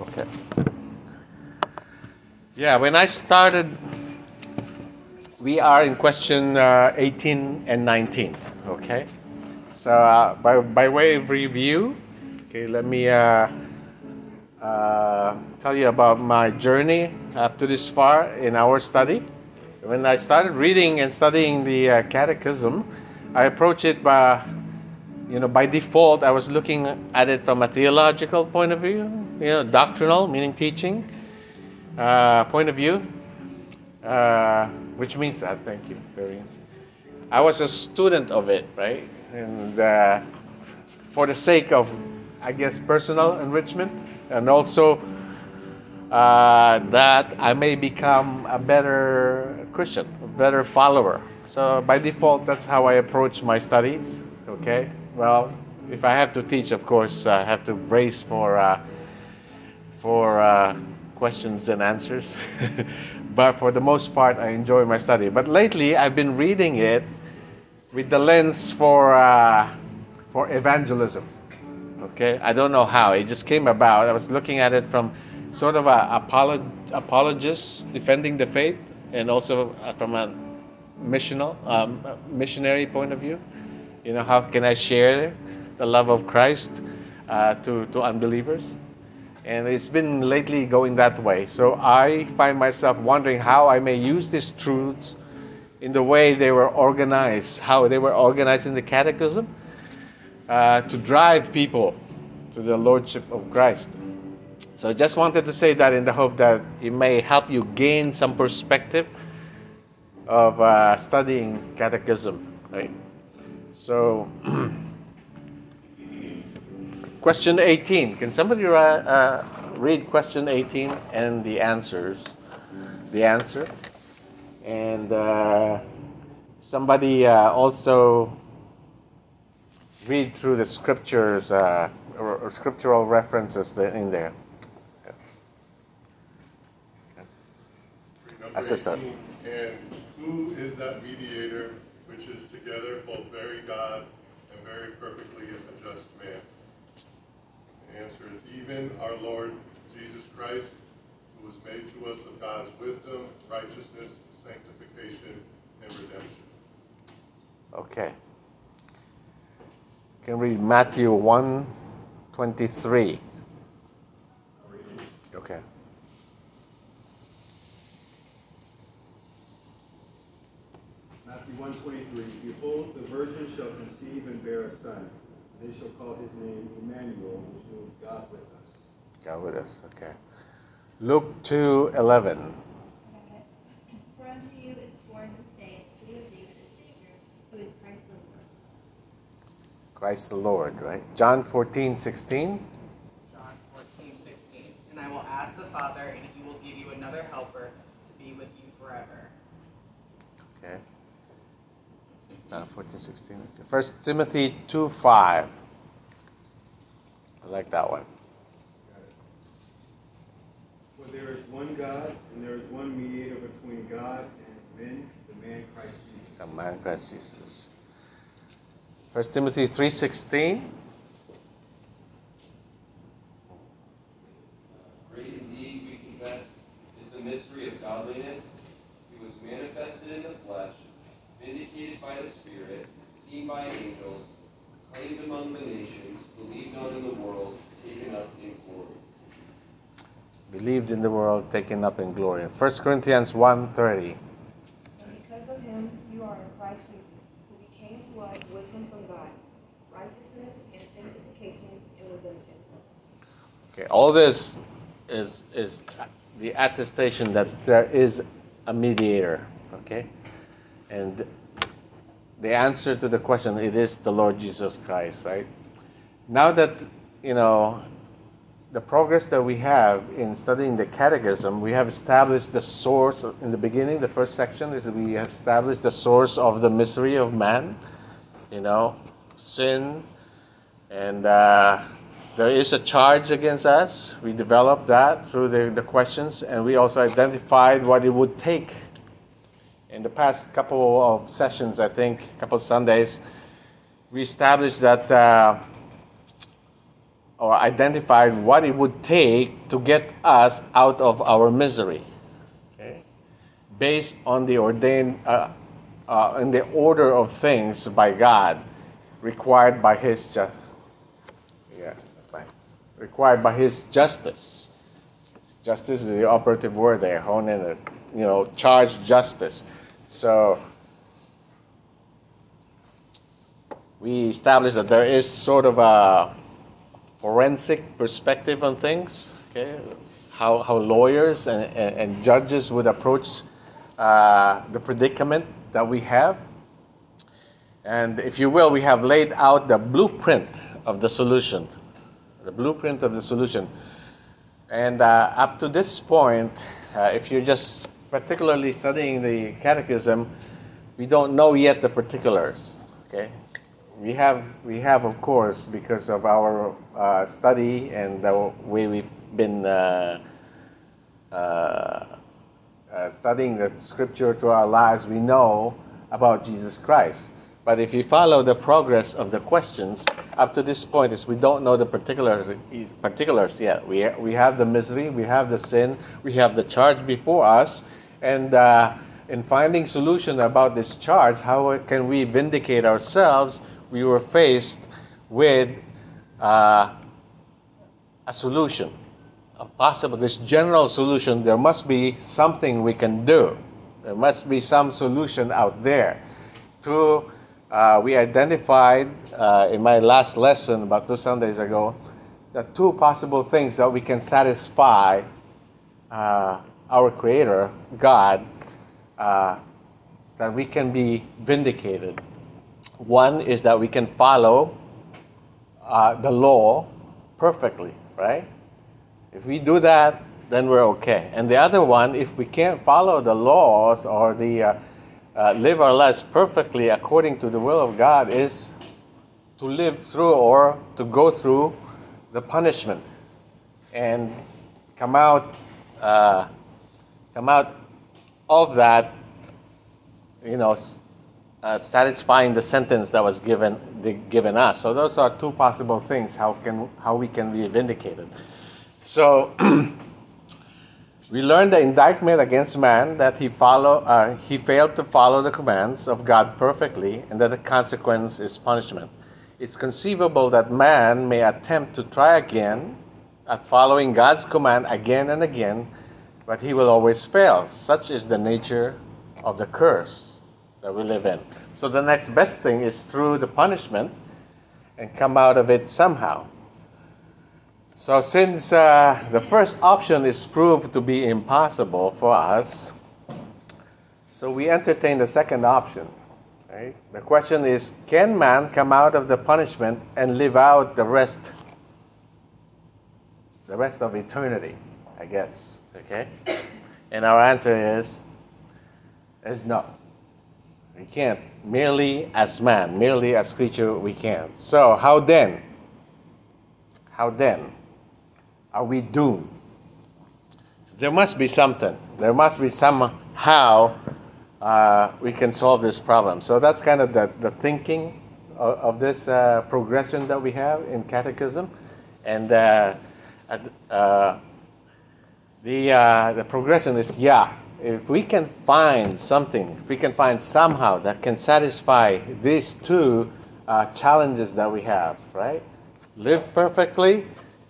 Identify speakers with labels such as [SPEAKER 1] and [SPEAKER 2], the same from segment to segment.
[SPEAKER 1] Okay. Yeah, when I started, we are in question uh, 18 and 19. Okay. So uh, by by way of review, okay, let me uh, uh, tell you about my journey up to this far in our study. When I started reading and studying the uh, Catechism, I approached it by you know, by default, I was looking at it from a theological point of view, you know, doctrinal, meaning teaching, uh, point of view, uh, which means that. Thank you very. I was a student of it, right, and uh, for the sake of, I guess, personal enrichment, and also uh, that I may become a better Christian, a better follower. So by default, that's how I approach my studies. Okay. Well, if I have to teach, of course, I have to brace for uh, for uh, questions and answers. but for the most part, I enjoy my study. But lately, I've been reading it with the lens for uh, for evangelism. Okay, I don't know how it just came about. I was looking at it from sort of a apolog- apologist defending the faith, and also uh, from a missional um, missionary point of view. You know, how can I share the love of Christ uh, to, to unbelievers? And it's been lately going that way. So I find myself wondering how I may use these truths in the way they were organized, how they were organized in the Catechism uh, to drive people to the Lordship of Christ. So I just wanted to say that in the hope that it may help you gain some perspective of uh, studying Catechism, right? So, question 18. Can somebody uh, uh, read question 18 and the answers? The answer. And uh, somebody uh, also read through the scriptures uh, or, or, scriptural references in there.
[SPEAKER 2] Okay.
[SPEAKER 1] Assistant.
[SPEAKER 2] And who is that mediator which is together both very God and very perfectly a just man? The answer is even our Lord Jesus Christ, who was made to us of God's wisdom, righteousness, sanctification, and redemption.
[SPEAKER 1] Okay. You can read Matthew 1 23. Okay.
[SPEAKER 3] Matthew 123, Behold, the virgin shall conceive and bear a son. They shall call his name Emmanuel, which means God with us.
[SPEAKER 1] God with us, okay. Luke 2 11.
[SPEAKER 4] For unto you is born this day in the city of David a Savior, who is Christ the Lord.
[SPEAKER 1] Christ the Lord, right? John 14 16.
[SPEAKER 5] John 14, 16. And I will ask the Father, and he will give you another helper to be with you forever.
[SPEAKER 1] Okay. Uh, 14, 16. Okay. First Timothy 2 5. I like that one.
[SPEAKER 3] For there is one God, and there is one mediator between God and men, the man Christ Jesus.
[SPEAKER 1] The man Christ Jesus. First Timothy 3.16.
[SPEAKER 6] Great indeed, we confess, is the mystery of godliness. He was manifested in the flesh, vindicated by the Spirit, seen by angels, proclaimed among the nations, believed on in the world, taken up in glory.
[SPEAKER 1] Believed in the world, taken up in glory. 1 Corinthians 1.30.
[SPEAKER 7] Because of him, you are in Christ Jesus, who became to us wisdom from God, righteousness and sanctification and redemption.
[SPEAKER 1] Okay, all this is, is the attestation that there is a mediator. Okay? And the answer to the question, it is the Lord Jesus Christ, right? Now that, you know, the progress that we have in studying the catechism, we have established the source in the beginning, the first section is we have established the source of the misery of man, you know, sin, and uh, there is a charge against us. We developed that through the, the questions, and we also identified what it would take. In the past couple of sessions, I think, a couple of Sundays, we established that. Uh, or identified what it would take to get us out of our misery. Okay? Based on the ordained, uh, uh, in the order of things by God, required by His just, yeah, required by His justice. Justice is the operative word there. Hone in it. You know, charge justice. So we established that there is sort of a forensic perspective on things. Okay, how how lawyers and, and, and judges would approach uh, the predicament that we have. And if you will, we have laid out the blueprint of the solution. The blueprint of the solution. And uh, up to this point, uh, if you're just particularly studying the catechism, we don't know yet the particulars. Okay, we have we have of course because of our uh, study and the way we've been uh, uh, uh, studying the scripture through our lives, we know about Jesus Christ. But if you follow the progress of the questions up to this point, is we don't know the particulars particulars yet. We we have the misery, we have the sin, we have the charge before us, and uh, in finding solution about this charge, how can we vindicate ourselves? We were faced with uh, a solution, a possible this general solution. There must be something we can do. There must be some solution out there to uh, we identified uh, in my last lesson about two Sundays ago the two possible things that we can satisfy uh, our Creator, God, uh, that we can be vindicated. One is that we can follow uh, the law perfectly, right? If we do that, then we're okay. And the other one, if we can't follow the laws or the uh, live our lives perfectly according to the will of God is to live through or to go through the punishment. And come out uh, come out of that you know uh, satisfying the sentence that was given the, given us. So those are two possible things how can how we can be vindicated. So We learn the indictment against man that he follow uh, he failed to follow the commands of God perfectly, and that the consequence is punishment. It's conceivable that man may attempt to try again at following God's command again and again, but he will always fail. Such is the nature of the curse that we live in. So the next best thing is through the punishment and come out of it somehow. So, since uh, the first option is proved to be impossible for us, so we entertain the second option. Right? The question is can man come out of the punishment and live out the rest the rest of eternity, I guess. Okay? And our answer is is no. We can't. Merely as man, merely as creature, we can't. So how then? How then? Are we doomed? There must be something. There must be somehow uh, we can solve this problem. So that's kind of the, the thinking of, of this uh, progression that we have in catechism. And uh, uh the, uh, the progression is yeah, if we can find something, if we can find somehow that can satisfy these two uh, challenges that we have, right? Live perfectly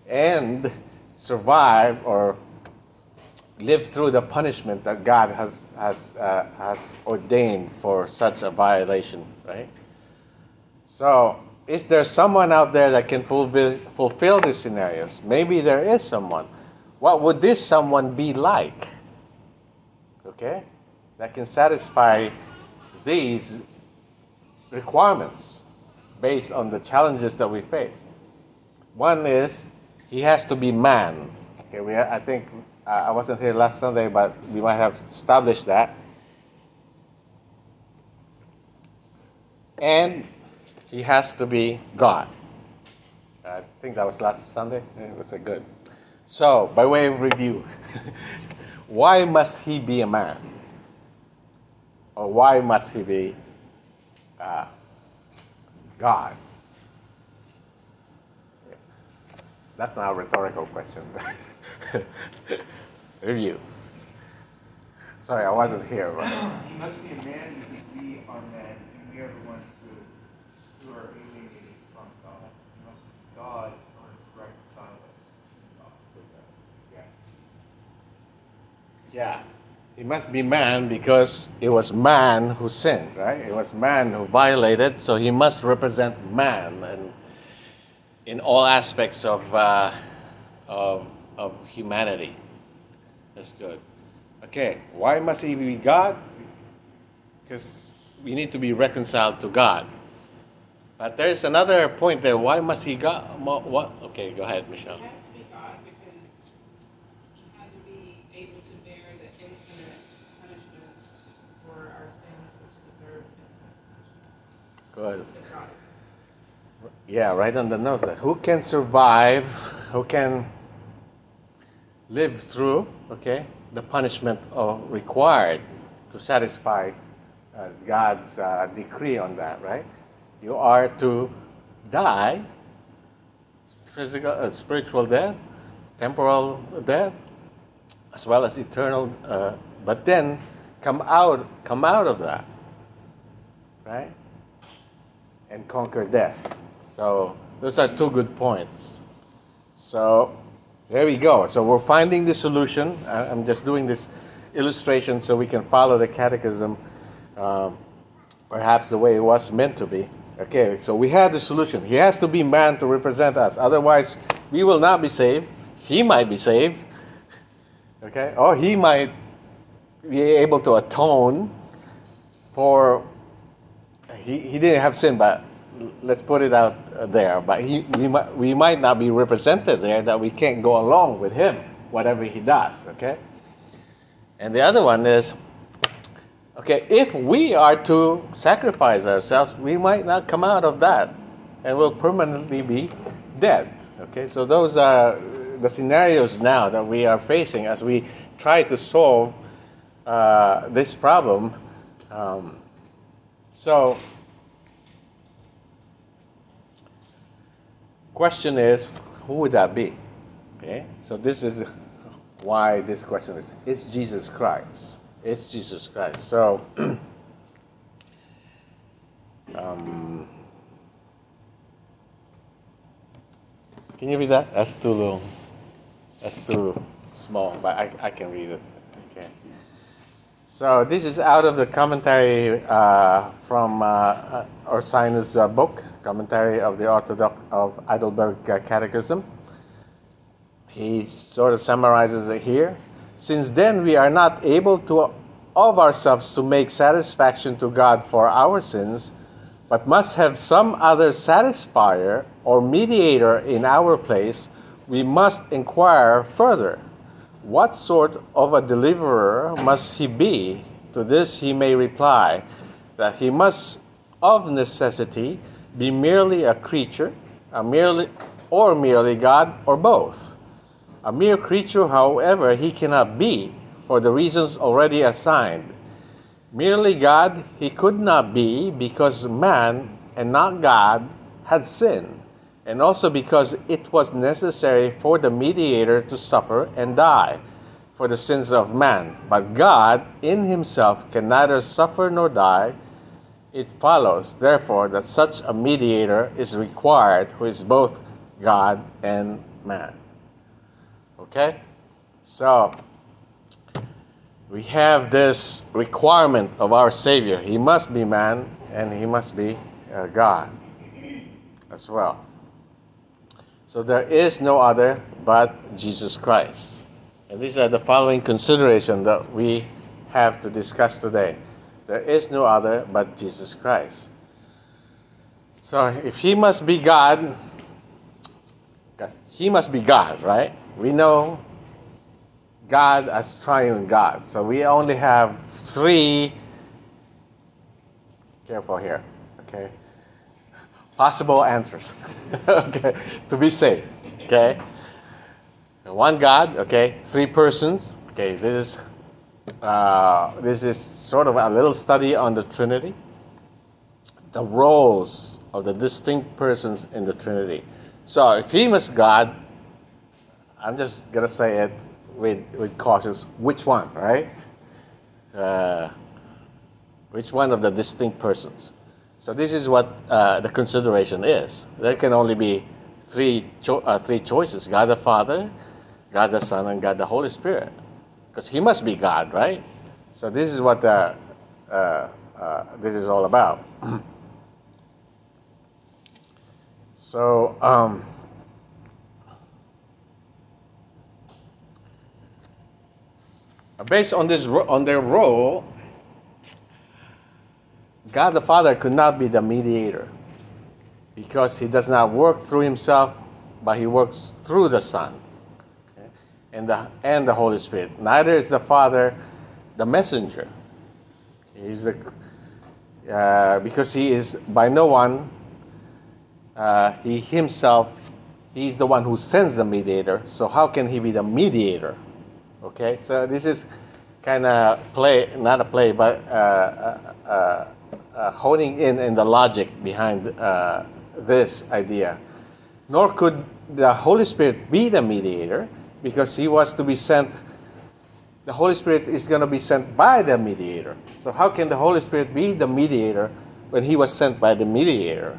[SPEAKER 1] and survive or live through the punishment that God has, has, uh, has ordained for such a violation, right? So, is there someone out there that can fulfill, fulfill these scenarios? Maybe there is someone. What would this someone be like? Okay? That can satisfy these requirements based on the challenges that we face. One is he has to be man. Okay, we, I think uh, I wasn't here last Sunday, but we might have established that. And he has to be God. I think that was last Sunday. It was a good. So, by way of review, why must he be a man? Or why must he be uh, God? That's not a rhetorical question. Review. Sorry, I wasn't here. But
[SPEAKER 8] He must be a man because we are men, and we are the ones who, who are alienated from God. He must be God in order to reconcile us to God.
[SPEAKER 1] Yeah. Yeah. He must be man because it was man who sinned, right? It was man who violated, so he must represent man and in all aspects of, uh, of, of humanity. That's good. Okay, why must he be God? Because we need to be reconciled to God. But there's another point there. Why must he God? What? Okay, go ahead, Michelle.
[SPEAKER 9] It has to be God because he had to be able to bear the infinite punishment for our sins which deserve infinite
[SPEAKER 1] Good. Yeah, right on the nose. Who can survive? Who can live through? Okay, the punishment of required to satisfy uh, God's uh, decree on that. Right? You are to die, physical, uh, spiritual death, temporal death, as well as eternal. Uh, but then come out, come out of that. Right? and conquer death. So those are two good points. So there we go. So we're finding the solution. I'm just doing this illustration so we can follow the catechism, um, perhaps the way it was meant to be. Okay, so we have the solution. He has to be man to represent us. Otherwise, we will not be saved. He might be saved. Okay, or he might be able to atone for he, he didn't have sin, but let's put it out there. But he, we, might, we might not be represented there that we can't go along with him, whatever he does, okay? And the other one is, okay, if we are to sacrifice ourselves, we might not come out of that and will permanently be dead, okay? So those are the scenarios now that we are facing as we try to solve uh, this problem. Um, so, question is, who would that be? Okay, so this is why this question is: It's Jesus Christ. It's Jesus Christ. So, um, can you read that? That's too little. That's too small, but I, I can read it. So this is out of the commentary uh, from uh, uh, uh, book, commentary of the Orthodox of Heidelberg uh, Catechism. He sort of summarizes it here. Since then we are not able to of ourselves to make satisfaction to God for our sins, but must have some other satisfier or mediator in our place, we must inquire further. What sort of a deliverer must he be? To this he may reply that he must of necessity be merely a creature, a merely or merely God, or both. A mere creature, however, he cannot be, for the reasons already assigned. Merely God he could not be because man and not God had sinned, and also because it was necessary for the mediator to suffer and die for the sins of man. But God in himself can neither suffer nor die. It follows, therefore, that such a mediator is required who is both God and man. Okay? So, we have this requirement of our Savior. He must be man and he must be uh, God as well. So, there is no other but Jesus Christ. And these are the following considerations that we have to discuss today. There is no other but Jesus Christ. So, if he must be God, he must be God, right? We know God as triune God. So we only have three, careful here, okay, possible answers, okay, to be safe, okay? One God, okay, three persons, okay, this is, uh, this is sort of a little study on the Trinity, the roles of the distinct persons in the Trinity. So if he was God, I'm just gonna say it with with cautious. Which one, right? Uh, which one of the distinct persons? So this is what uh, the consideration is. There can only be three cho- uh, three choices: God the Father, God the Son, and God the Holy Spirit. Because He must be God, right? So this is what uh, uh, uh, this is all about. so. Um, based on this on their role, God the Father could not be the mediator because he does not work through himself, but he works through the Son okay, and the and the Holy Spirit. Neither is the Father the messenger. He's the uh, because he is by no one. Uh, he himself, he's the one who sends the mediator. So how can he be the mediator? Okay, so this is kind of play, not a play, but uh, uh, honing in in the logic behind uh, this idea. Nor could the Holy Spirit be the mediator because he was to be sent. The Holy Spirit is going to be sent by the mediator. So how can the Holy Spirit be the mediator when he was sent by the mediator?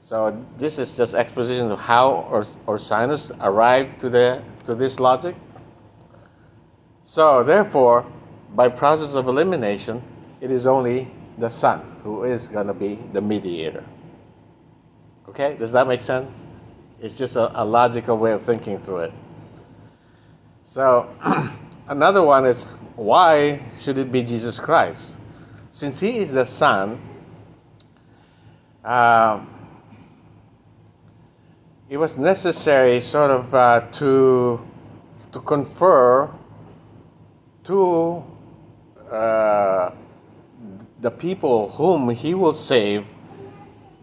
[SPEAKER 1] So this is just exposition of how or Ursinus arrived to the to this logic. So, therefore, by process of elimination, it is only the Son who is going to be the mediator. Okay? Does that make sense? It's just a, a logical way of thinking through it. So, another one is why should it be Jesus Christ? Since He is the Son, um, it was necessary, sort of, uh, to to confer to uh, the people whom he will save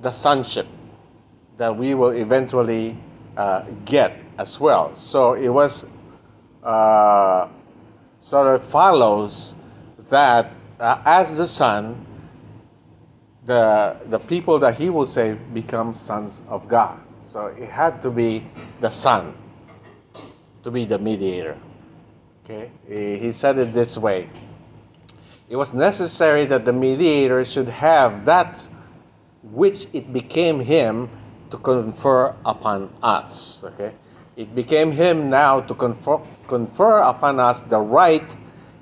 [SPEAKER 1] the sonship that we will eventually uh, get as well. So it was uh, sort of follows that uh, as the son, the the people that he will save become sons of God. So it had to be the son to be the mediator. Okay, he said it this way. It was necessary that the mediator should have that which it became him to confer upon us. Okay, it became him now to confer, confer upon us the right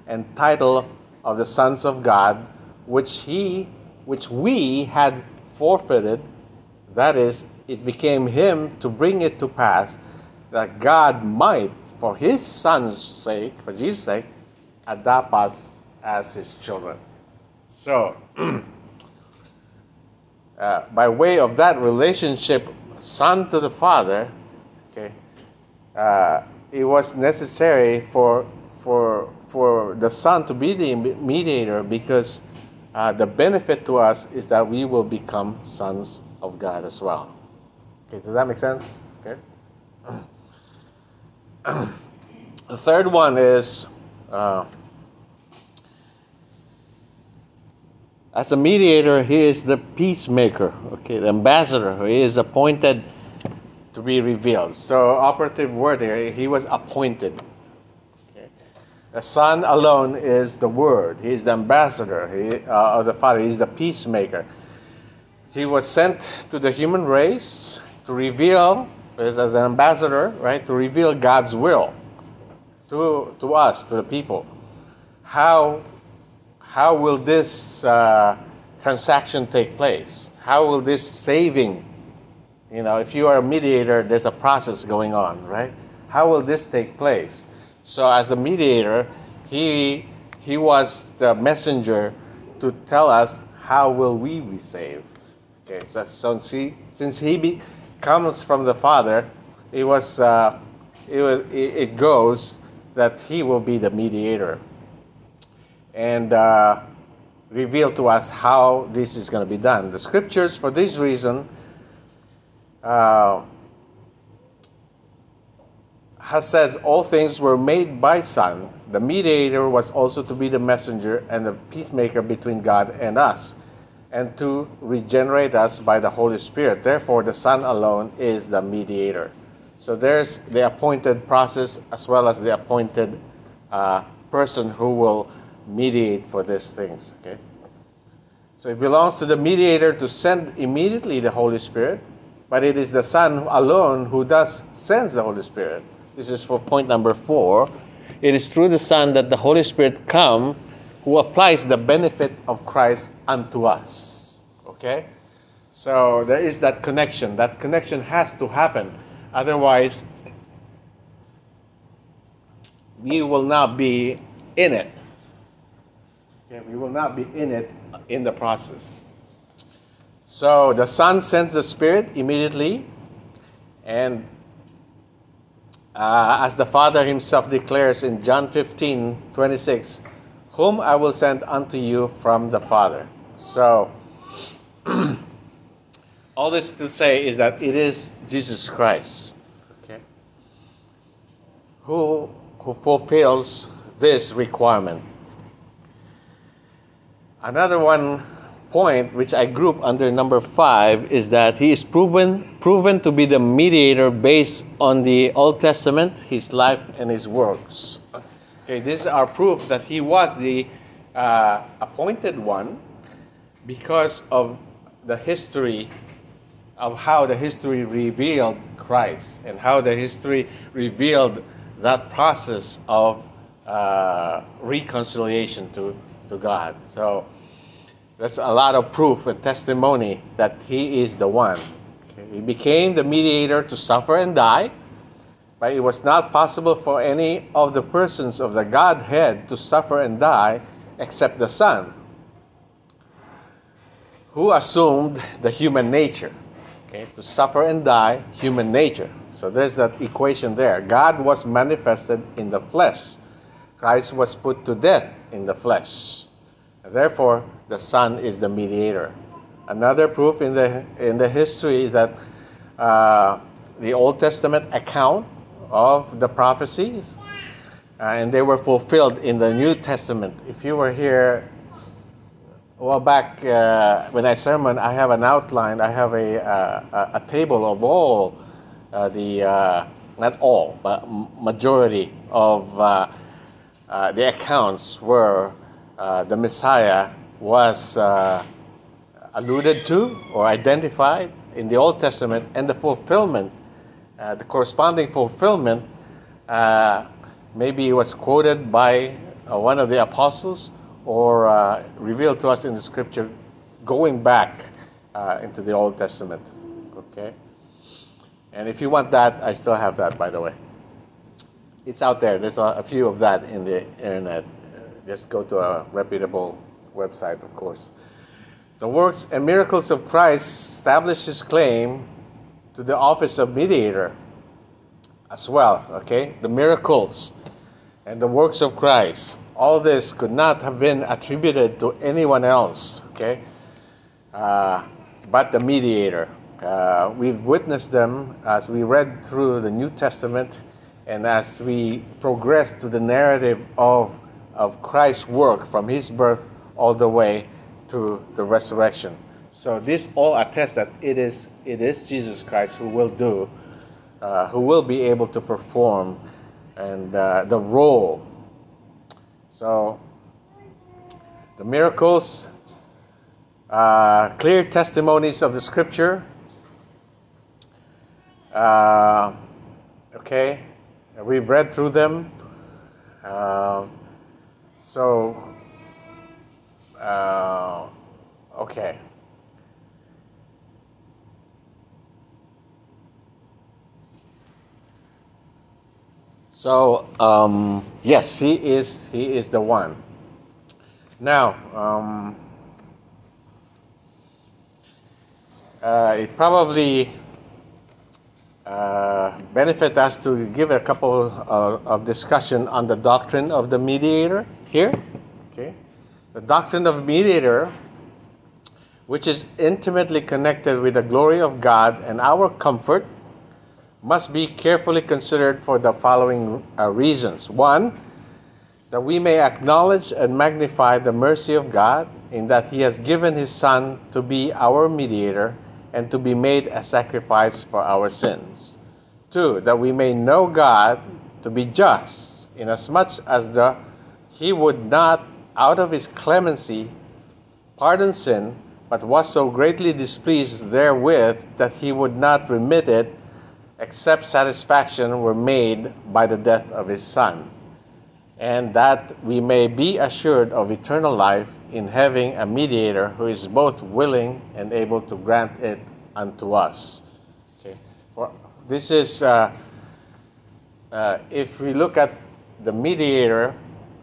[SPEAKER 1] and title of the sons of God, which he, which we had forfeited. That is, it became him to bring it to pass that God might for his son's sake, for Jesus' sake, adopt us as his children. So, uh, by way of that relationship, son to the father, okay, uh, it was necessary for for for the son to be the mediator because uh, the benefit to us is that we will become sons of God as well. Okay, does that make sense? Okay. the third one is uh, as a mediator, he is the peacemaker, okay, the ambassador. He is appointed to be revealed. So, operative word here, he was appointed. Okay. The Son alone is the Word. He is the ambassador he, uh, of the Father. He is the peacemaker. He was sent to the human race to reveal, as an ambassador, right, to reveal God's will to, to us, to the people. How, how will this uh, transaction take place? How will this saving, you know, if you are a mediator, there's a process going on, right? How will this take place? So, as a mediator, he, he was the messenger to tell us how will we be saved. Okay, so, so see, since he be, comes from the Father, it was, uh, it, was it, it goes that he will be the mediator and uh, reveal to us how this is going to be done. The scriptures, for this reason, uh, has says all things were made by Son. The mediator was also to be the messenger and the peacemaker between God and us, and to regenerate us by the Holy Spirit. Therefore, the Son alone is the mediator. So there's the appointed process as well as the appointed uh, person who will mediate for these things. Okay. So it belongs to the mediator to send immediately the Holy Spirit, but it is the Son alone who does sends the Holy Spirit. This is for point number four. It is through the Son that the Holy Spirit come, who applies the benefit of Christ unto us. Okay? So there is that connection. That connection has to happen. Otherwise, we will not be in it. Okay, we will not be in it in the process. So the Son sends the Spirit immediately, and uh, as the Father Himself declares in John 15 26, whom I will send unto you from the Father. So, all this to say is that it is Jesus Christ, okay, who, who fulfills this requirement. Another one point which I group under number five is that he is proven proven to be the mediator based on the Old Testament, his life and his works. Okay, these are proof that he was the uh, appointed one because of the history of how the history revealed Christ and how the history revealed that process of uh, reconciliation to, to God. So that's a lot of proof and testimony that he is the one. He became the mediator to suffer and die, but it was not possible for any of the persons of the Godhead to suffer and die except the Son, who assumed the human nature. Okay, to suffer and die, human nature. So there's that equation there. God was manifested in the flesh. Christ was put to death in the flesh. Therefore, the Son is the mediator. Another proof in the, in the history is that uh, the Old Testament account of the prophecies, uh, and they were fulfilled in the New Testament. If you were here well back uh, when I sermon, I have an outline. I have a, uh, a table of all uh, the uh, not all, but majority of uh, uh, the accounts where the Messiah was alluded to or identified in the Old Testament, and the fulfillment, the corresponding fulfillment, maybe it was quoted by one of the apostles or uh, revealed to us in the scripture going back uh, into the Old Testament. Okay? And if you want that, I still have that, by the way. It's out there. There's a, a few of that in the internet. Just go to a reputable website, of course. The works and miracles of Christ establish his claim to the office of mediator as well. Okay? The miracles and the works of Christ all this could not have been attributed to anyone else, okay, uh, but the mediator. Uh, we've witnessed them as we read through the New Testament and as we progress to the narrative of, of Christ's work from his birth all the way to the resurrection. So this all attests that it is, it is Jesus Christ who will do, uh, who will be able to perform and uh, the role so, the miracles, uh, clear testimonies of the scripture. Uh, okay, we've read through them. Uh, so, uh, okay. So um, yes, he is. He is the one. Now, um, uh, it probably uh, benefit us to give a couple of, of discussion on the doctrine of the mediator here. The doctrine of mediator, which is intimately connected with the glory of God and our comfort must be carefully considered for the following uh, reasons. One, that we may acknowledge and magnify the mercy of God in that He has given His Son to be our mediator and to be made a sacrifice for our sins. 2 that we may know God to be just, inasmuch as the he would not out of his clemency pardon sin, but was so greatly displeased therewith that he would not remit it, except satisfaction were made by the death of his Son, and that we may be assured of eternal life in having a mediator who is both willing and able to grant it unto us. Okay. For this is, uh, uh, if we look at the mediator,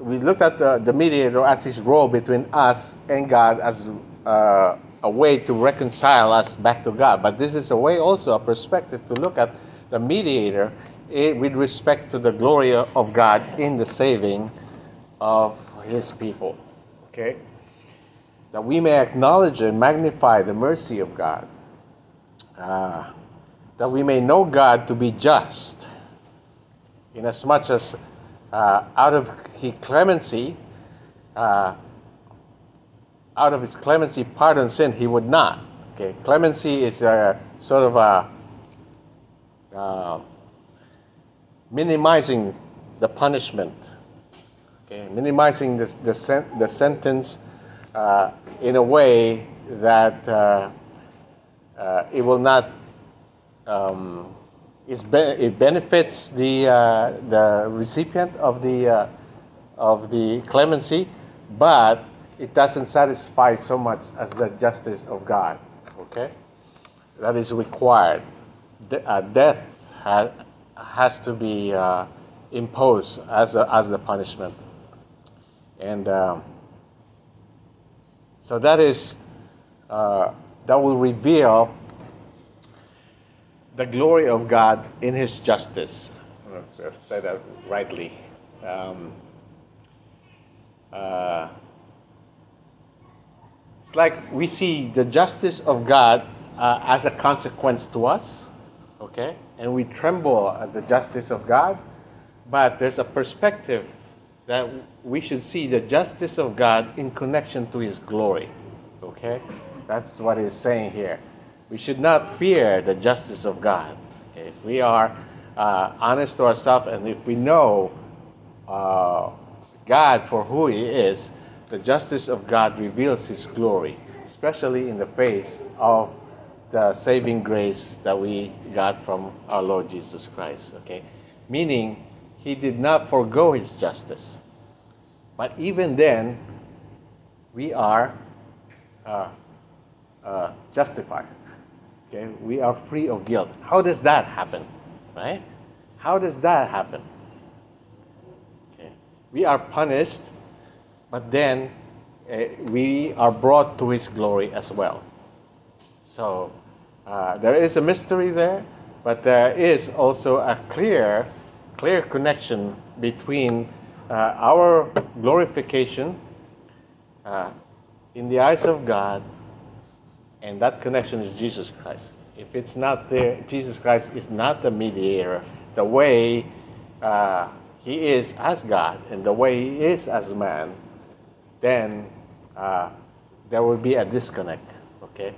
[SPEAKER 1] we look at the, the mediator as his role between us and God as uh, a way to reconcile us back to God. But this is a way also, a perspective to look at the mediator eh, with respect to the glory of God in the saving of his people. Okay? That we may acknowledge and magnify the mercy of God. Uh, that we may know God to be just, inasmuch as uh, out of his clemency, uh, out of his clemency, pardon sin, he would not. Okay, clemency is a sort of a uh, minimizing the punishment. Okay, minimizing the the, sen- the sentence uh, in a way that uh, uh, it will not. Um, be- it benefits the uh, the recipient of the uh, of the clemency, but it doesn't satisfy so much as the justice of God. Okay, that is required. De- uh, death ha- has to be uh, imposed as a, as the punishment, and um, so that is uh, that will reveal the glory of God in His justice. I if I say that rightly. Um, uh, it's like we see the justice of God uh, as a consequence to us, okay? And we tremble at the justice of God, but there's a perspective that we should see the justice of God in connection to His glory, okay? That's what He's saying here. We should not fear the justice of God. Okay? If we are uh, honest to ourselves and if we know uh, God for who He is, the justice of God reveals His glory, especially in the face of the saving grace that we got from our Lord Jesus Christ. Okay, meaning He did not forego His justice, but even then, we are uh, uh, justified. Okay, we are free of guilt. How does that happen? Right? How does that happen? Okay, we are punished but then uh, we are brought to His glory as well. So uh, there is a mystery there, but there is also a clear, clear connection between uh, our glorification uh, in the eyes of God, and that connection is Jesus Christ. If it's not there, Jesus Christ is not the mediator. The way uh, He is as God and the way He is as man then uh, there will be a disconnect. Okay?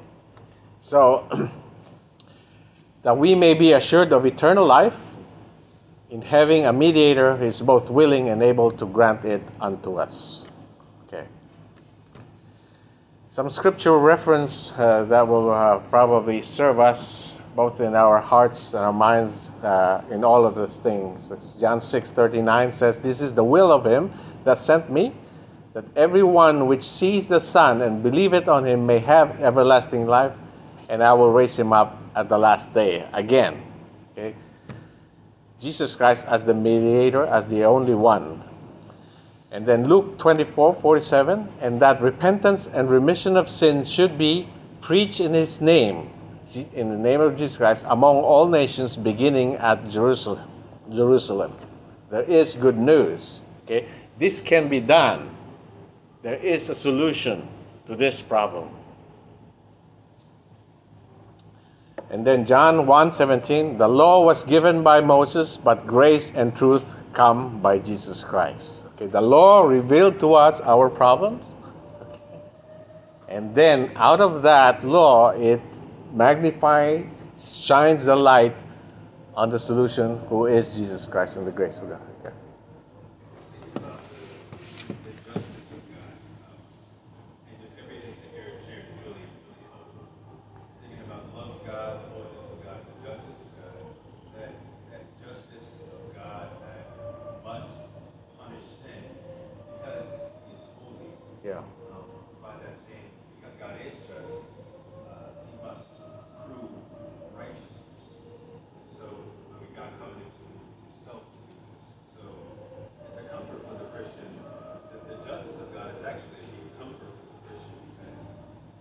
[SPEAKER 1] So, that we may be assured of eternal life in having a mediator who is both willing and able to grant it unto us. Okay. Some scriptural reference uh, that will uh, probably serve us both in our hearts and our minds uh, in all of these things. John 6 39 says, This is the will of him that sent me that everyone which sees the Son and believeth on him may have everlasting life, and I will raise him up at the last day. Again, okay? Jesus Christ as the mediator, as the only one. And then Luke 24 47, and that repentance and remission of sins should be preached in his name, in the name of Jesus Christ, among all nations, beginning at Jerusalem. Jerusalem. There is good news. Okay? This can be done there is a solution to this problem. And then John 1:17, the law was given by Moses, but grace and truth come by Jesus Christ. Okay, the law revealed to us our problems. Okay. And then out of that law, it magnifies, shines the light on the solution, who is Jesus Christ and the grace of God. Okay.
[SPEAKER 3] thinking about the, the justice of God, um, and just everything that Eric shared is really, really helpful. Thinking about the love of God, the holiness of God, the justice of God, that, that justice of God that must punish sin because He is holy.
[SPEAKER 1] Yeah.
[SPEAKER 3] Um, by that same, because God is just, uh, He must prove righteousness. And so, I mean, God covenants Himself to do this. So, it's a comfort for the Christian. The, the justice of God is actually a deep comfort for the Christian because,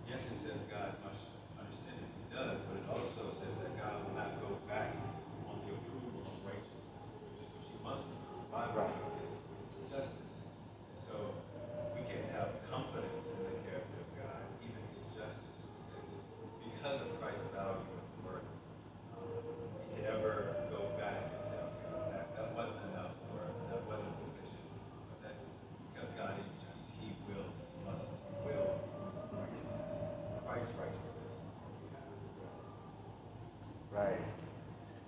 [SPEAKER 3] yes, it says God must understand it, He does, but it also says that God will not go back on the approval of righteousness, which, which He must approve by virtue of His, His justice. And so, we can have confidence in the character of God, even His justice, because because of Christ's value and work, um, He can never go back and say, okay, well, that, that wasn't enough or that wasn't sufficient. But that because God is just, He will, He must, He will prove righteousness, Christ's righteousness on our behalf.
[SPEAKER 1] Right.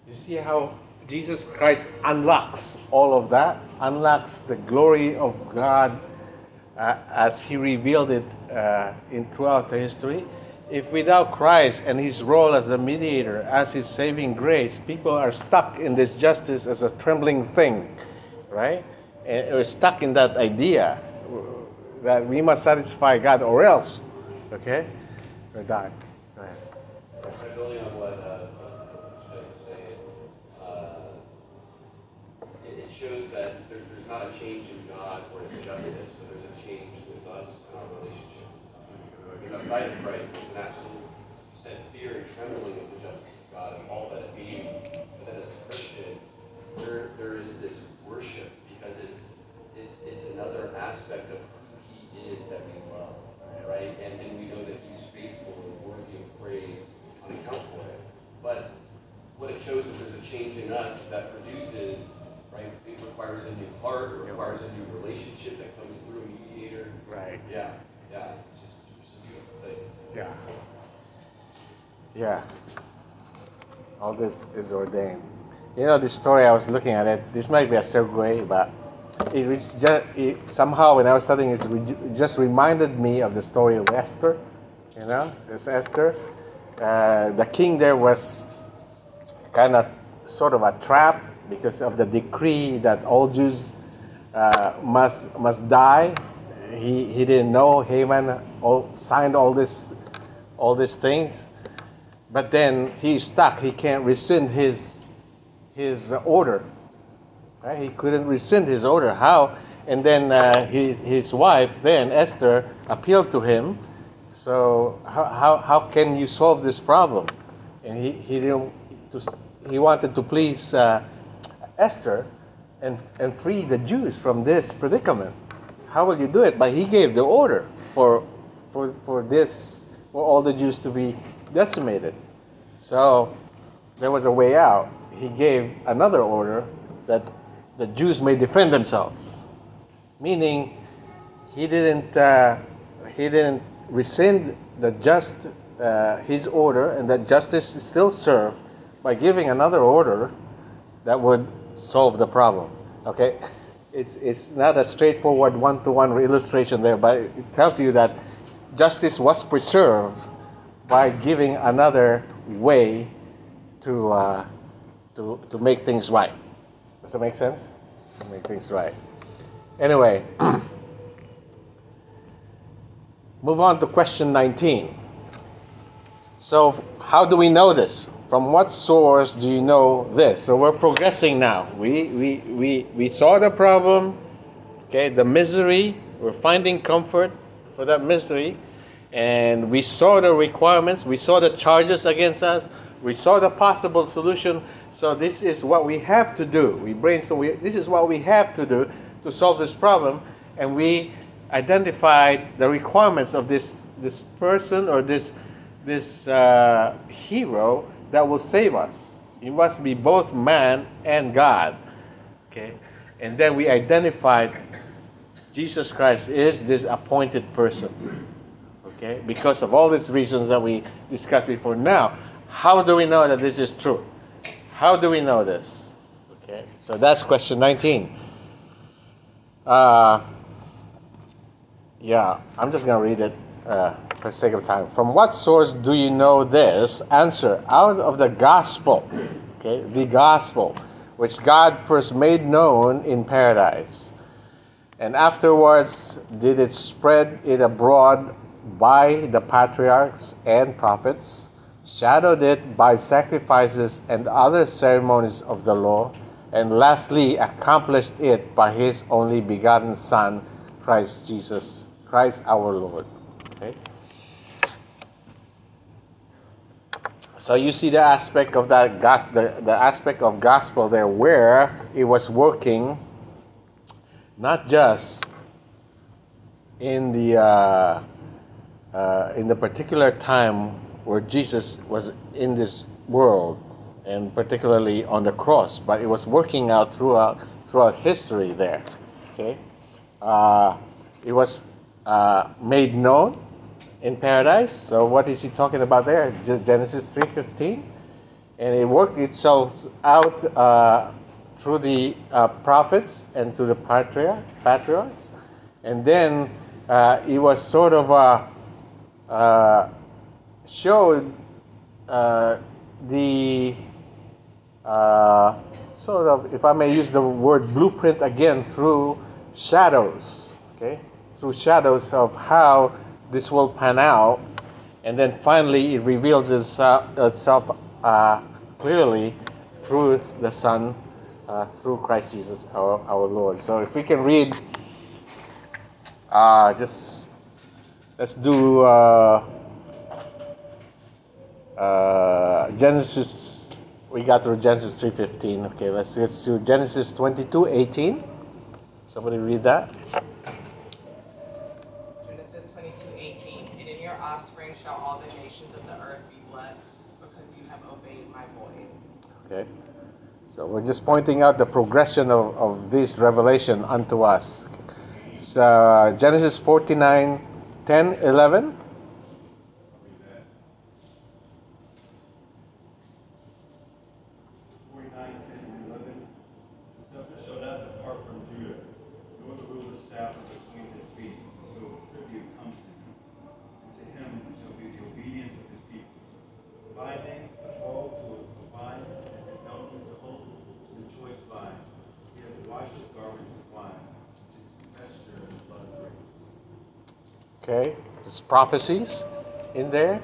[SPEAKER 1] You see how Jesus Christ unlocks all of that, unlocks the glory of God uh, as He revealed it uh, in throughout the history. If without Christ and His role as a mediator, as His saving grace, people are stuck in this justice as a trembling thing, right? And we're stuck in that idea that we must satisfy God or else, okay? Or die. Go ahead.
[SPEAKER 6] Kind of building on what uh, Mr. Jake was saying, uh, it, it shows that there, there's not a change in God or His justice, but there's a change with us and our relationship. Of Christ, there's an absolute set fear and trembling of the justice of God and all that it means. But then as a Christian, there, there is this worship because it's, it's, it's another aspect of who He is that we love, right? And, and we know that He's faithful and worthy of praise on account for it. But what it shows is there's a change in us that produces, right? It requires a new heart, it requires a new relationship that comes through a mediator.
[SPEAKER 1] Right.
[SPEAKER 6] Yeah, yeah. It's just, it's just a beautiful
[SPEAKER 1] Yeah. Yeah. All this is ordained. You know, this story, I was looking at it, this might be a segue, but it, just, it somehow when I was studying it, it just reminded me of the story of Esther. You know, it's Esther. Uh, the king there was kind of sort of a trap because of the decree that all Jews uh, must must die. He, he didn't know Haman all, signed all this all these things, but then he's stuck. He can't rescind his his order. Right? He couldn't rescind his order. How? And then uh, his his wife, then Esther, appealed to him. So how, how, how can you solve this problem? And he, he didn't. He wanted to please uh, Esther and, and free the Jews from this predicament. How will you do it? But he gave the order for, for, for this, for all the Jews to be decimated. So there was a way out. He gave another order that the Jews may defend themselves. Meaning, he didn't, uh, he didn't rescind the just, uh, his order, and that justice is still served by giving another order that would solve the problem. Okay, it's it's not a straightforward one-to-one illustration there, but it tells you that justice was preserved by giving another way to uh, to to make things right. Does that make sense? To make things right. Anyway, move on to question 19. So, how do we know this? From what source do you know this? So we're progressing now. We, we, we, we saw the problem, okay, the misery. We're finding comfort for that misery. And we saw the requirements. We saw the charges against us. We saw the possible solution. So this is what we have to do. We brainstorm. We, this is what we have to do to solve this problem. And we identified the requirements of this, this person or this, this uh, hero that will save us. He must be both man and God. Okay? And then we identified Jesus Christ is this appointed person. Okay? Because of all these reasons that we discussed before. Now, how do we know that this is true? How do we know this? Okay, so that's question 19. Uh, yeah, I'm just going to read it uh, for sake of time. From what source do you know this? Answer out of the gospel. Okay, the gospel, which God first made known in paradise. And afterwards did it spread it abroad by the patriarchs and prophets, shadowed it by sacrifices and other ceremonies of the law, and lastly accomplished it by his only begotten Son, Christ Jesus, Christ our Lord. Okay? So you see the aspect of that gos- the, the aspect of gospel there where it was working not just in the uh, uh, in the particular time where Jesus was in this world, and particularly on the cross, but it was working out throughout throughout history there. Okay, uh, it was uh, made known in paradise. So what is he talking about there? Genesis three fifteen, and it worked itself out uh, through the uh, prophets and through the patriarch, patriarchs, and then uh, it was sort of uh, uh, showed uh, the uh, sort of, if I may use the word blueprint again, through shadows, okay, through shadows of how this will pan out, and then finally it reveals itself, itself uh, clearly through the Son, uh, through Christ Jesus our, our Lord. So if we can read, uh, just let's do uh, uh, Genesis. We got through Genesis three fifteen. Okay, let's get to Genesis twenty two eighteen. Somebody read that.
[SPEAKER 5] Genesis 22, 18. Your offspring shall all the nations of the earth be blessed, because you have obeyed my voice.
[SPEAKER 1] Okay. So we're just pointing out the progression of, of this revelation unto us. So Genesis 49, 10, 11.
[SPEAKER 3] Forty-nine, ten, and eleven. The scepter shall not depart from Judah, nor the ruler's staff from between his feet, until tribute comes to him. And to him shall be the obedience of his peoples. Binding the foal to a vine, and his donkeys a hope to the choice vine. He has washed his garments of wine, his vesture in the blood of grapes.
[SPEAKER 1] Okay, it's prophecies in there.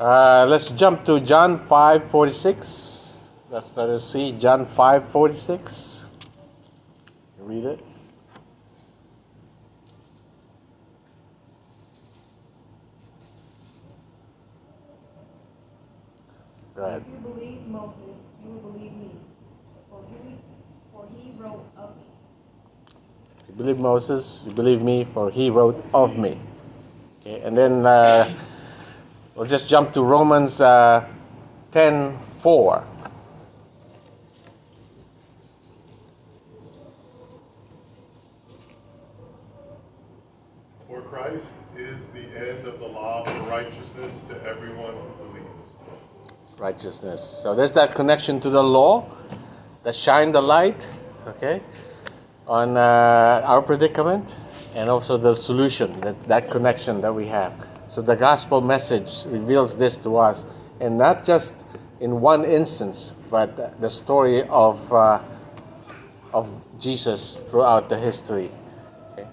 [SPEAKER 1] Uh, let's jump to John 5 46. Let's let us see John 5 46. Read it. Go ahead.
[SPEAKER 7] If you believe Moses, you will believe me, for he, for he wrote of me.
[SPEAKER 1] If you believe Moses, you believe me, for he wrote of me. Okay, and then uh, we'll just jump to Romans uh, 10 4.
[SPEAKER 2] For Christ is the end of the law for righteousness to everyone who believes.
[SPEAKER 1] Righteousness. So there's that connection to the law that shine the light, okay, on uh, our predicament, and also the solution, that, that connection that we have. So the gospel message reveals this to us, and not just in one instance, but the story of, uh, of Jesus throughout the history. Okay?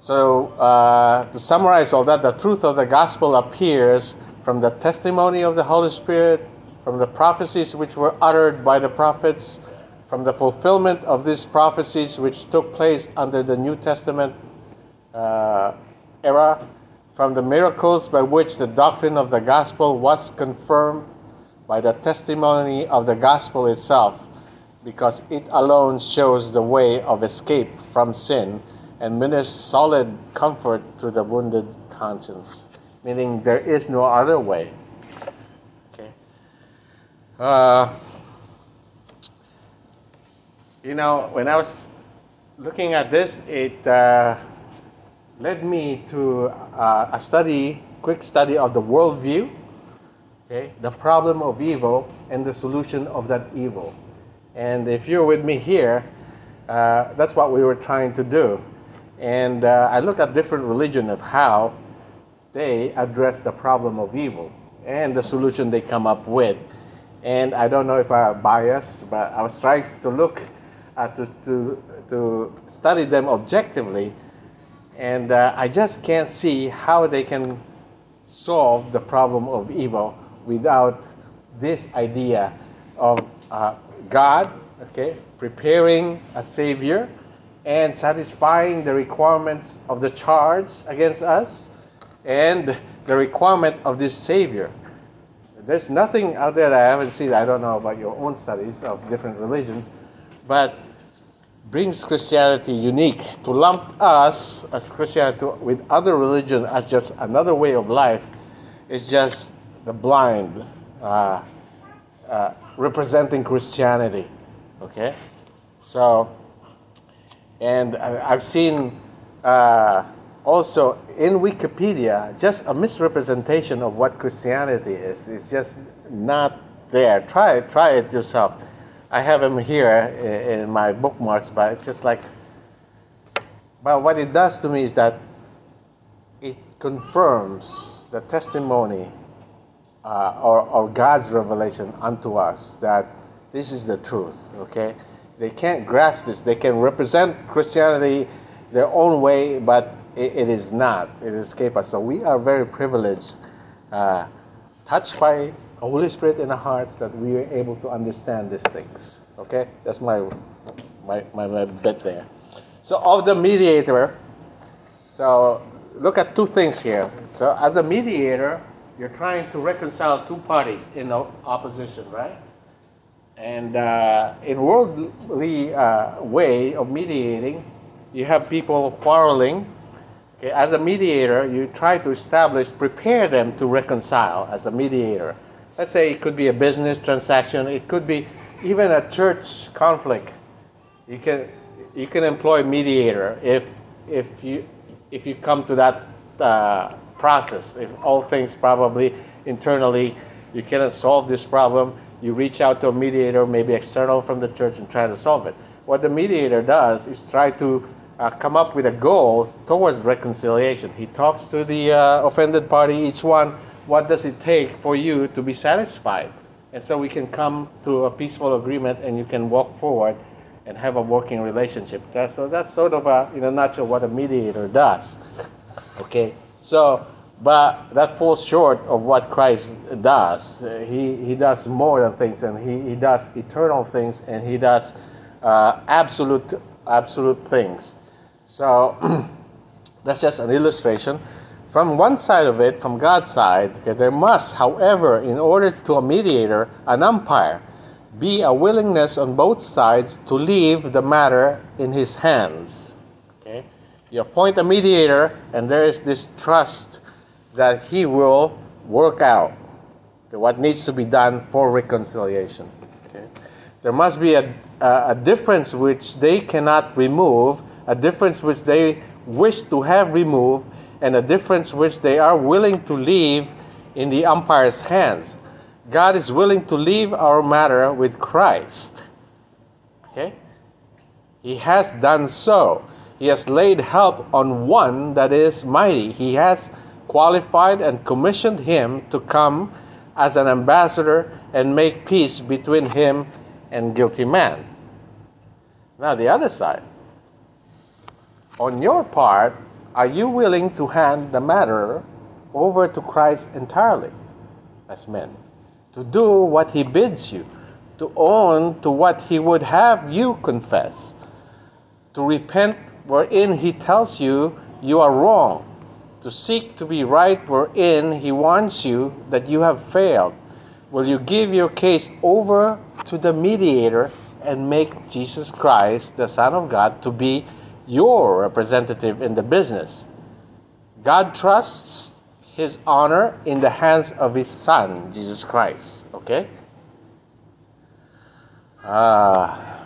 [SPEAKER 1] So, uh, to summarize all that, the truth of the gospel appears from the testimony of the Holy Spirit, from the prophecies which were uttered by the prophets, from the fulfillment of these prophecies which took place under the New Testament uh, era, from the miracles by which the doctrine of the gospel was confirmed by the testimony of the gospel itself, because it alone shows the way of escape from sin and ministers solid comfort to the wounded conscience. Meaning there is no other way. Okay. Uh, you know, when I was looking at this, it uh, led me to uh, a study, quick study of the worldview Okay? The problem of evil and the solution of that evil. And if you're with me here, uh, that's what we were trying to do. And uh, I looked at different religion of how they address the problem of evil and the solution they come up with. And I don't know if I'm biased, but I was trying to look at to, to, to study them objectively, and uh, I just can't see how they can solve the problem of evil without this idea of uh, God, okay, preparing a savior and satisfying the requirements of the charge against us and the requirement of this savior. There's nothing out there that I haven't seen. I don't know about your own studies of different religion, but brings Christianity unique. To lump us as Christianity with other religion as just another way of life is just the blind uh, uh, representing Christianity. Okay, so and I've seen uh, also in Wikipedia just a misrepresentation of what Christianity is. It's just not there. Try it. Try it yourself. I have them here in my bookmarks, but it's just like. But what it does to me is that it confirms the testimony uh, or, or God's revelation unto us that this is the truth. Okay, they can't grasp this. They can represent Christianity their own way, but it, it is not. It escapes us. So we are very privileged, uh, touched by the Holy Spirit in our hearts, that we are able to understand these things. Okay, that's my my my, my there. So of the mediator. So look at two things here. So as a mediator, you're trying to reconcile two parties in opposition, right? And uh, in worldly uh, way of mediating, you have people quarreling. Okay, as a mediator, you try to establish, prepare them to reconcile as a mediator. Let's say it could be a business transaction, it could be even a church conflict. You can you can employ a mediator if if you if you come to that uh, process. If all things probably internally you cannot solve this problem, you reach out to a mediator, maybe external from the church, and try to solve it. What the mediator does is try to uh, come up with a goal towards reconciliation. He talks to the uh, offended party, each one, what does it take for you to be satisfied? And so we can come to a peaceful agreement and you can walk forward and have a working relationship. That's, so that's sort of, a, in a nutshell, what a mediator does. Okay? So, but that falls short of what Christ does. He, he does more than things, and he, he does eternal things, and he does uh, absolute, absolute things. So that's just an illustration. From one side of it, from God's side, okay, there must, however, in order to a mediator, an umpire, be a willingness on both sides to leave the matter in his hands. Okay? You appoint a mediator, and there is this trust that he will work out okay, what needs to be done for reconciliation. Okay? There must be a, a, a difference which they cannot remove, a difference which they wish to have removed, and a difference which they are willing to leave in the umpire's hands. God is willing to leave our matter with Christ. Okay? He has done so. He has laid help on one that is mighty. He has qualified and commissioned him to come as an ambassador and make peace between him and guilty man. Now, the other side. On your part, are you willing to hand the matter over to Christ entirely as men? To do what he bids you, to own to what he would have you confess, to repent wherein he tells you you are wrong, to seek to be right wherein he warns you that you have failed. Will you give your case over to the mediator and make Jesus Christ, the Son of God, to be your representative in the business? God trusts his honor in the hands of his Son, Jesus Christ. Okay? Uh,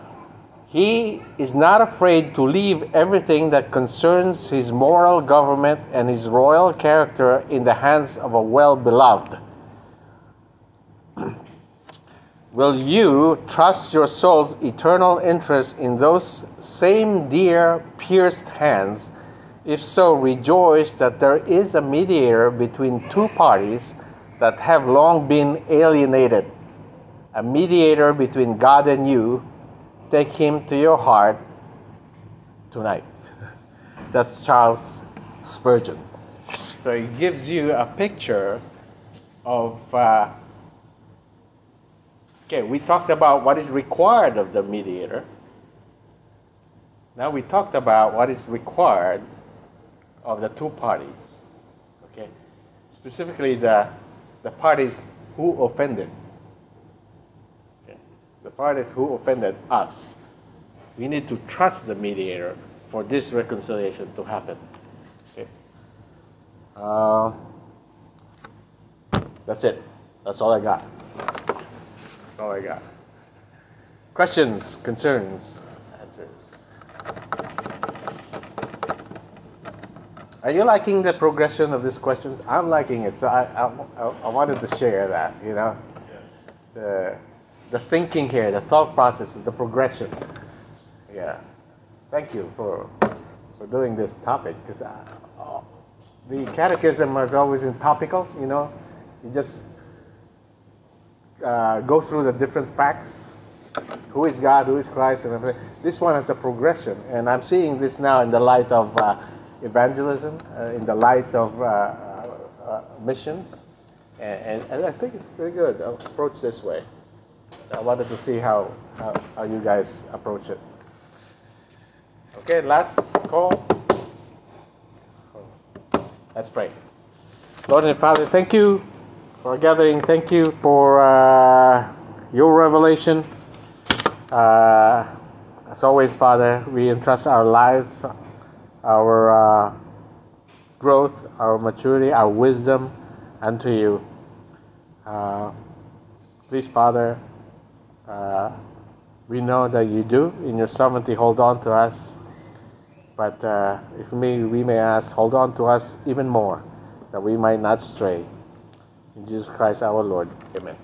[SPEAKER 1] he is not afraid to leave everything that concerns his moral government and his royal character in the hands of a well beloved. Will you trust your soul's eternal interest in those same dear pierced hands? If so, rejoice that there is a mediator between two parties that have long been alienated, a mediator between God and you. Take him to your heart tonight. That's Charles Spurgeon. So it gives you a picture of. Uh, okay, we talked about what is required of the mediator. Now we talked about what is required of the two parties. Okay, specifically the the parties who offended. Okay, the parties who offended us. We need to trust the mediator for this reconciliation to happen. Okay. Uh, that's it. That's all I got. All I got. Questions, concerns, answers. Are you liking the progression of these questions? I'm liking it. So I, I, I wanted to share that, you know, the, the thinking here, the thought process, the progression. Yeah. Thank you for, for doing this topic because uh, the catechism is always in topical, you know. You just uh, go through the different facts. Who is God? Who is Christ? And everything. This one has a progression, and I'm seeing this now in the light of uh, evangelism, uh, in the light of uh, uh, missions, and, and, and, I think it's pretty good. approach this way. I wanted to see how, how, how you guys approach it. Okay, last call. Let's pray. Lord and Father, thank you for gathering. Thank you for uh, your revelation. Uh, as always, Father, we entrust our lives, our uh, growth, our maturity, our wisdom unto you. Uh, please, Father, uh, we know that you do in your sovereignty hold on to us. But uh, if me, we may ask, hold on to us even more, that we might not stray. In Jesus Christ our Lord. Amen.